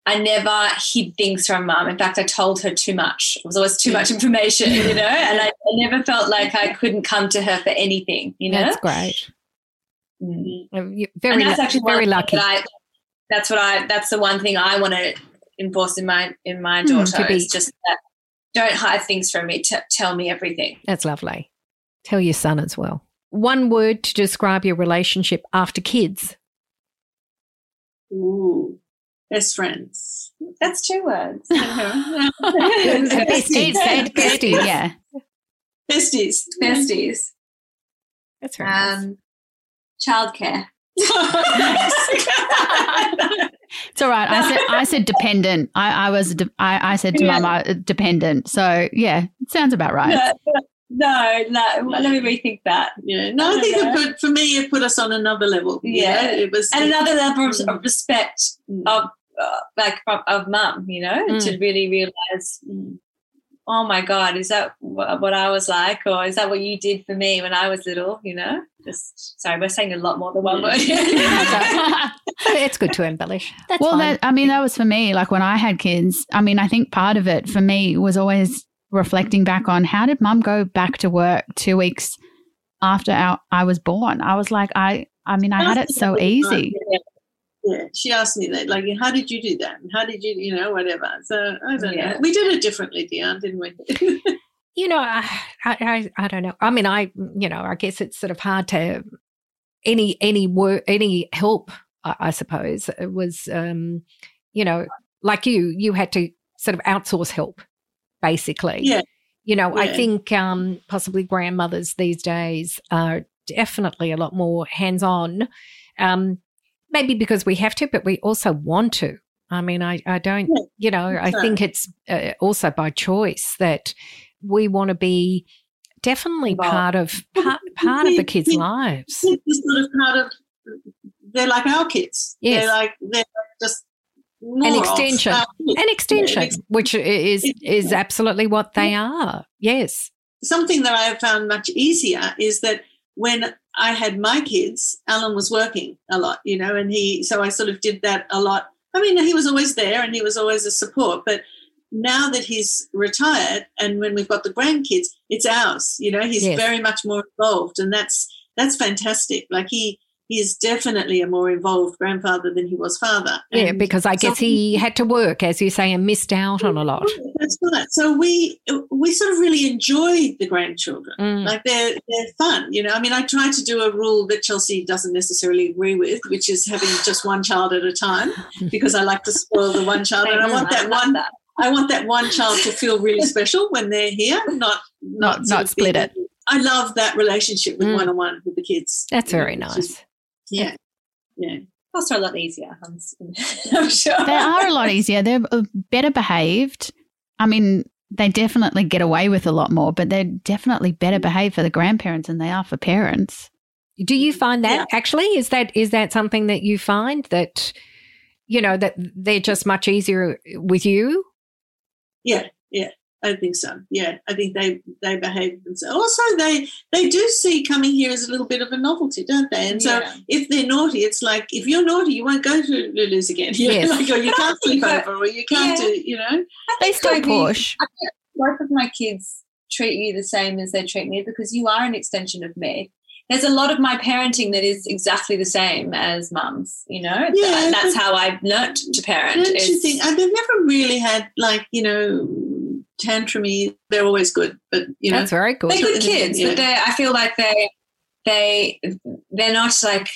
I never hid things from mum. In fact, I told her too much. It was always too much information, you know, and I, I never felt like I couldn't come to her for anything, you know. That's great. Mm. Very, and that's actually very lucky. That I, that's what I. That's the one thing I want to enforce in my in my hmm, daughter. Mm, be, is just that don't hide things from me. T- tell me everything. That's lovely. Tell your son as well. One word to describe your relationship after kids. Ooh, best friends. That's two words. besties. besties. Yeah. Besties. Besties. That's right. Um, childcare. It's all right. I said I said dependent. I, I was de- I, I said to yeah. mum dependent. So yeah, it sounds about right. Yeah, no, no. Let me rethink that. Yeah, no, I, I think it put, for me it put us on another level. Yeah, it was, and another level mm. of respect mm. of uh, like of mum. You know, mm. to really realize. Oh my god, is that what I was like, or is that what you did for me when I was little? You know, just sorry, we're saying a lot more than one word. it's good to embellish. That's well, that, I mean, that was for me. Like when I had kids, I mean, I think part of it for me was always reflecting back on how did mum go back to work two weeks after our, I was born? I was like, I, I mean, I had it so easy. Yeah, she asked me that, like, how did you do that? And how did you, you know, whatever. So I don't yeah. know. We did it differently, Dion, didn't we? you know, I, I, I don't know. I mean, I, you know, I guess it's sort of hard to any any work, any help. I, I suppose it was, um, you know, like you, you had to sort of outsource help basically. Yeah. You know, yeah. I think um, possibly grandmothers these days are definitely a lot more hands on. Um, maybe because we have to, but we also want to. I mean, I, I don't, you know, I think it's uh, also by choice that we want to be definitely well, part of part, part of the kids' lives. Sort of part of they're like our kids. Yes. They're like they're just an extension, uh, an extension, yeah, which is is absolutely what they are. Yes. Something that I have found much easier is that when I had my kids, Alan was working a lot, you know, and he so I sort of did that a lot. I mean, he was always there and he was always a support, but now that he's retired and when we've got the grandkids, it's ours. You know, he's yes. very much more involved, and that's that's fantastic. Like he he is definitely a more involved grandfather than he was father. And yeah, because I guess so he had to work, as you say, and missed out on a lot. That's right. So we we sort of really enjoy the grandchildren. Mm. Like they're they're fun. You know, I mean, I try to do a rule that Chelsea doesn't necessarily agree with, which is having just one child at a time, because I like to spoil the one child, and I want that one. I want that one child to feel really special when they're here, not not not, not split it. I love that relationship with one on one with the kids. That's very nice. Just, yeah. Yeah. Also a lot easier, I'm, I'm sure. They are a lot easier. They're uh, better behaved. I mean, they definitely get away with a lot more, but they're definitely better behaved for the grandparents than they are for parents. Do you find that yeah. actually is that is that something that you find that you know that they're just much easier with you? Yeah, yeah. I think so. Yeah, I think they they behave themselves. Also, they they do see coming here as a little bit of a novelty, don't they? And so, yeah. if they're naughty, it's like if you're naughty, you won't go to Lulu's again. Yes. like, or you can't sleep over, or you can't yeah. do, you know. They still push. Both of my kids treat you the same as they treat me because you are an extension of me there's a lot of my parenting that is exactly the same as mum's, you know? Yeah, that's how I've learnt to parent. Don't you think? I've never really had, like, you know, tantrumy. They're always good, but, you know. That's very good. They're good kids, yeah. but they I feel like they, they, they're not like,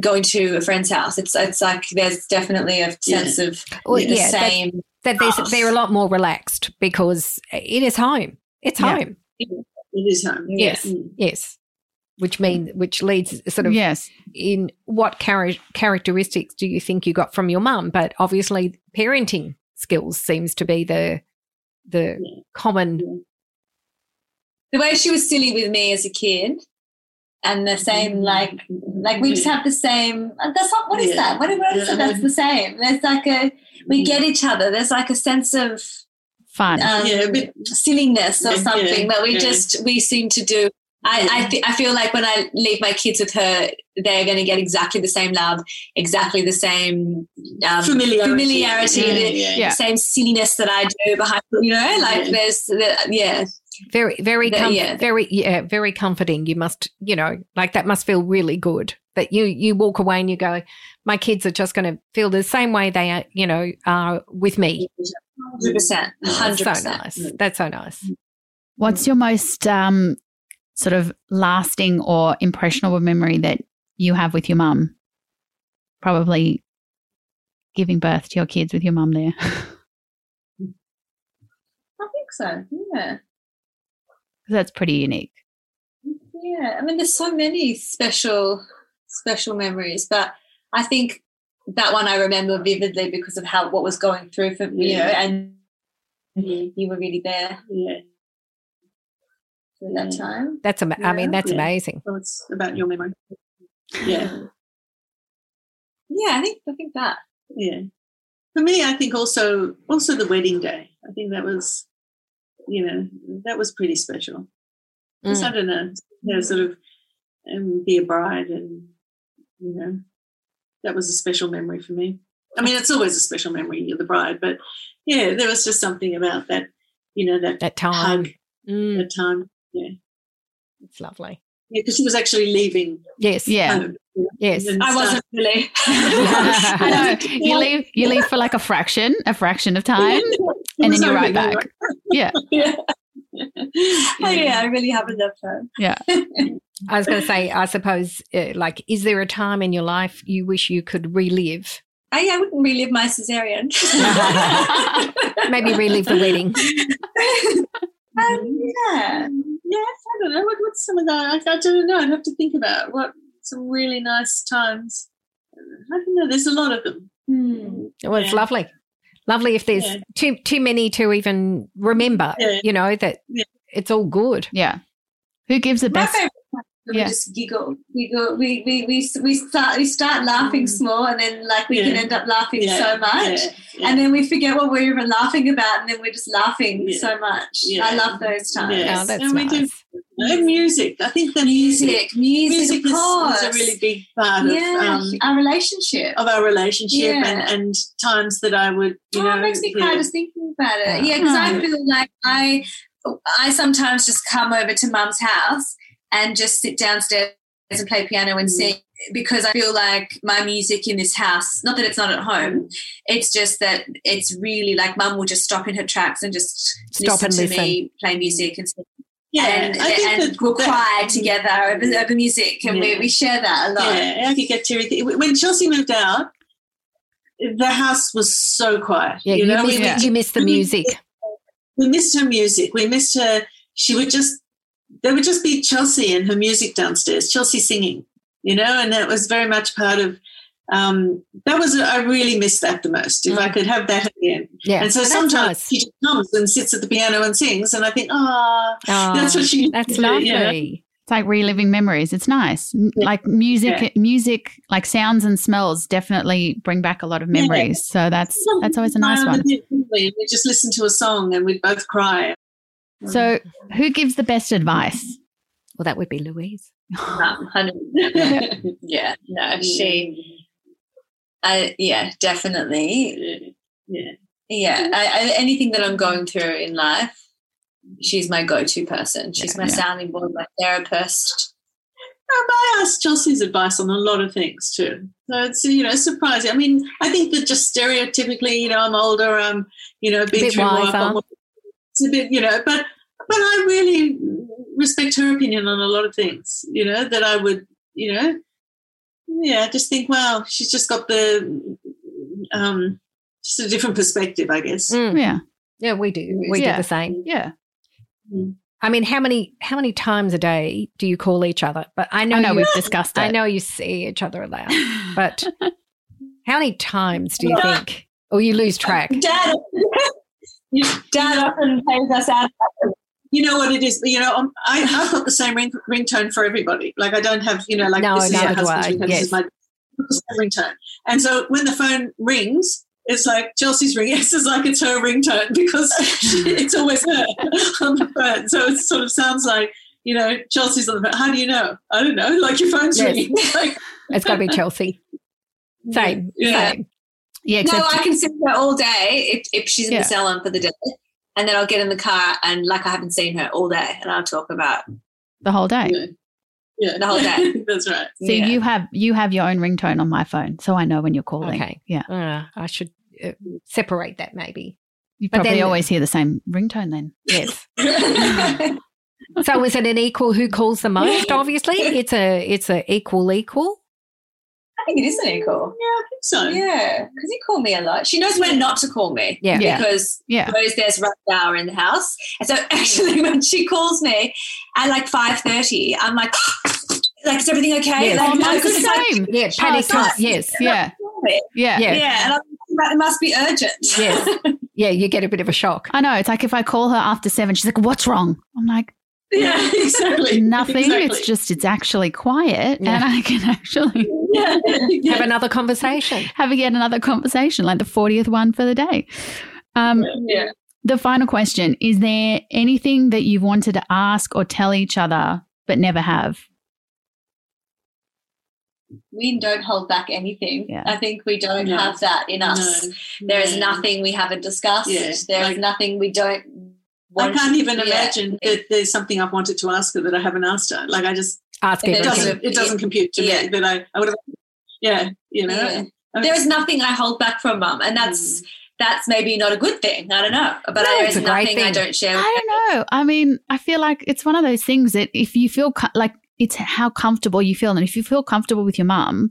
going to a friend's house. It's it's like there's definitely a sense yeah. of well, the yeah, same. That, that they're, they're, a lot more relaxed because it is home. It's home. It is home. Yes. Mm. Yes which mean which leads sort of yes in what char- characteristics do you think you got from your mum but obviously parenting skills seems to be the the yeah. common the way she was silly with me as a kid and the same mm-hmm. like like we just have the same that's not what is yeah. that what, what is that? that's the same there's like a we get each other there's like a sense of fun um, yeah, silliness or something that we just we seem to do I I, th- I, feel like when I leave my kids with her, they're going to get exactly the same love, exactly the same um, familiarity, familiarity yeah, the, yeah, yeah. same silliness that I do behind. You know, like there's the, yeah. Very, very, com- yeah. very, yeah, very comforting. You must, you know, like that must feel really good. That you you walk away and you go, my kids are just going to feel the same way they are, you know, are with me. Hundred percent, hundred percent. So nice. That's so nice. What's your most um, sort of lasting or impressionable memory that you have with your mum? Probably giving birth to your kids with your mum there. I think so, yeah. That's pretty unique. Yeah, I mean, there's so many special, special memories, but I think that one I remember vividly because of how what was going through for me, you know, and you were really there. Yeah at that time. That's am- yeah. I mean that's yeah. amazing. Well, it's about your memory. Yeah. yeah, I think I think that. Yeah. For me, I think also also the wedding day. I think that was, you know, that was pretty special. Because mm. I don't know, you know, sort of um, be a bride, and you know, that was a special memory for me. I mean, it's always a special memory. You're the bride, but yeah, there was just something about that, you know, that that time, hug, mm. that time. Yeah. It's lovely. Yeah, because she was actually leaving. Yes. Yeah. Home, Yes. I wasn't really. I know. You leave you leave for like a fraction, a fraction of time, and then you're right back. Yeah. yeah. Oh, yeah, I really haven't enough time. Yeah. I was going to say, I suppose, uh, like, is there a time in your life you wish you could relive? I, I wouldn't relive my cesarean. Maybe relive the wedding. Um, yeah, yes. I don't know. What, what's some of that? I, I don't know. I'd have to think about what some really nice times. I don't know. There's a lot of them. Hmm. Well, it's yeah. lovely. Lovely if there's yeah. too too many to even remember. Yeah. You know that it's all good. Yeah. Who gives the best? we yeah. just giggle, giggle. We, we we we start we start laughing mm. small, and then like we yeah. can end up laughing yeah. so much, and then we forget what we're even laughing about, and then we're just laughing so much. I love those times. Yeah, oh, that's and nice. we do and music. I think the music, music, music, music is, is, a really big part yeah, of um, our relationship, of our relationship, and, and times that I would, you oh, know, it makes me cry just thinking about it. Yeah, because I feel like I, I sometimes just come over to Mum's house and just sit downstairs and play piano and mm. sing because I feel like my music in this house, not that it's not at home, it's just that it's really like mum will just stop in her tracks and just stop listen and to listen. me play music and sing. Yeah, and, and we'll cry together over, over music and yeah. we, we share that a lot. Yeah, I could get teary. When Chelsea moved out, the house was so quiet. Yeah, you, you, know? miss, yeah. you miss the music. We missed her music. We missed her. She would just there would just be Chelsea and her music downstairs, Chelsea singing, you know, and that was very much part of. Um, that was I really missed that the most. If mm. I could have that again, yeah. And so and sometimes nice. she just comes and sits at the piano and sings, and I think, oh, oh that's what she. That's lovely. Yeah. It's like reliving memories. It's nice. Yeah. Like music, yeah. music, like sounds and smells definitely bring back a lot of memories. So that's that's always a nice one. We just listen to a song and we'd both cry So, who gives the best advice? Well, that would be Louise. Um, yeah, no, she, I, yeah, definitely. Yeah. Yeah, I, I, anything that I'm going through in life, she's my go-to person. She's Yeah, my yeah. sounding board, my therapist. Um, I asked Chelsea's advice on a lot of things too. So it's you know surprising. I mean, I think that just stereotypically, you know, I'm older, I'm you know, been bit through more, I've wiser. It's a bit, you know, but but I really respect her opinion on a lot of things. You know that I would, you know, yeah, I just think, wow, she's just got the um, just a different perspective, I guess. Mm. Yeah. Yeah, we do. We Yeah. do the same. Yeah. I mean, how many how many times a day do you call each other? But I know, I know you, we've discussed it. I know you see each other a lot, but how many times do you think, or you lose track? Dad, Dad often pays us out. You know what it is? You know, um, I, I've got the same ring, ringtone for everybody. Like I don't have, you know, like No, this is your neither husband's I. ringtone, this is my ringtone. And so when the phone rings, it's like Chelsea's ring. Yes, It's like it's her ringtone because she, it's always her on the phone. So it sort of sounds like, you know, Chelsea's on the phone. How do you know? I don't know. Like your phone's Yes. ringing. Like, It's got to be Chelsea. Same, Yeah. same. Yeah. No, I can sit there all day if, if she's in Yeah. the salon for the day. And then I'll get in the car and like I haven't seen her all day and I'll talk about the whole day. yeah. yeah. The whole day. That's right. So Yeah. you have you have your own ringtone on my phone, so I know when you're calling. Okay. Yeah. Uh, I should uh, separate that maybe. You But probably then- always hear the same ringtone then. Yes. So is it an equal who calls the most? Obviously, it's a it's a equal equal. Think it is an equal. Yeah, I think so. Yeah, because you call me a lot. She knows when not to call me. Yeah. Yeah. Because Yeah. she knows there's rush hour in the house. And so actually when she calls me at like 5.30, I'm like, like, is everything okay? Yes. Like, Oh, mine's the because it's like, same. Yeah, panic. it's not- yes. Yeah. Yeah. Yeah. Yeah. and I'm like, it must be urgent. Yes. Yeah, you get a bit of a shock. I know. It's like if I call her after seven, she's like, "What's wrong?" I'm like, Yeah, exactly. "Nothing. Exactly. It's just it's actually quiet, Yeah. and I can actually yeah. yeah. Have another conversation. have yet another conversation, like the fortieth one for the day." Um, Yeah. the final question: Is there anything that you've wanted to ask or tell each other but never have? We don't hold back anything. Yeah. I think we don't No. have that in us. No, There is no. nothing we haven't discussed. Yeah, There is like- nothing we don't I can't to- even yeah. imagine that there's something I've wanted to ask her that I haven't asked her. Like I just Ask It it doesn't it doesn't compute to Yeah. me that I, I would have yeah, you know. Yeah. I mean, There is nothing I hold back from mum, and that's mm. that's maybe not a good thing. I don't know, but No, there it's is nothing I don't share. With I don't know. I mean, I feel like it's one of those things that if you feel co- like it's how comfortable you feel, and if you feel comfortable with your mum,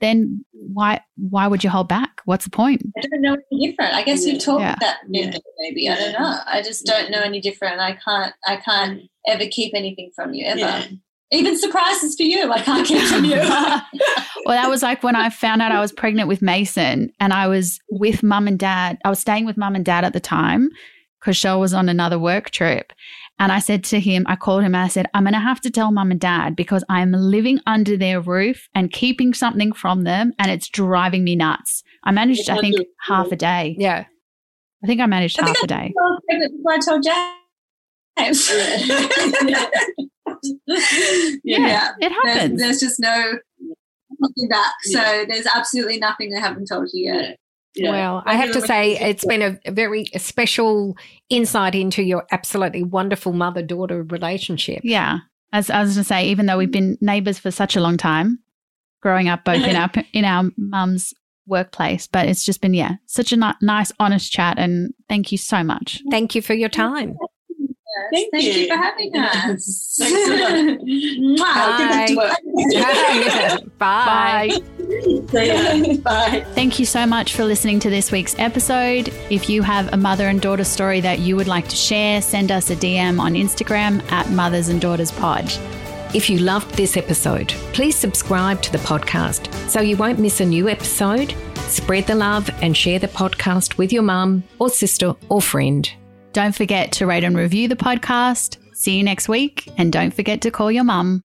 then why why would you hold back? What's the point? I don't know any different. I guess Yeah. we've talked Yeah. that Yeah. maybe. I don't know. I just don't know any different. I can't. I can't ever keep anything from you ever. Yeah. Even surprises for you, I can't keep from you. well, that was like when I found out I was pregnant with Mason, and I was with mum and dad. I was staying with mum and dad at the time because Shell was on another work trip. And I said to him, I called him and I said, I'm going to have to tell mum and dad because I'm living under their roof and keeping something from them, and it's driving me nuts. I managed, I think, half a day. Yeah. I think I managed I think half a day. I before I told James. Yeah. yeah. It There's, happens. there's just no looking back. So there's absolutely nothing I haven't told you yet. Yeah. Well, I have to say it's been a, a very special insight into your absolutely wonderful mother daughter relationship. Yeah. As I was going to say, even though we've been neighbors for such a long time, growing up both in our in our mum's workplace, but it's just been yeah, such a ni- nice, honest chat, and thank you so much. Thank you for your time. Yes, Thank you. you. for having us. Thanks a lot. Mwah. I'll get back to work. Bye. Bye. Thank you so much for listening to this week's episode. If you have a mother and daughter story that you would like to share, send us a DM on Instagram at Mothers and Daughters Pod. If you loved this episode, please subscribe to the podcast so you won't miss a new episode. Spread the love and share the podcast with your mum or sister or friend. Don't forget to rate and review the podcast. See you next week, and don't forget to call your mum.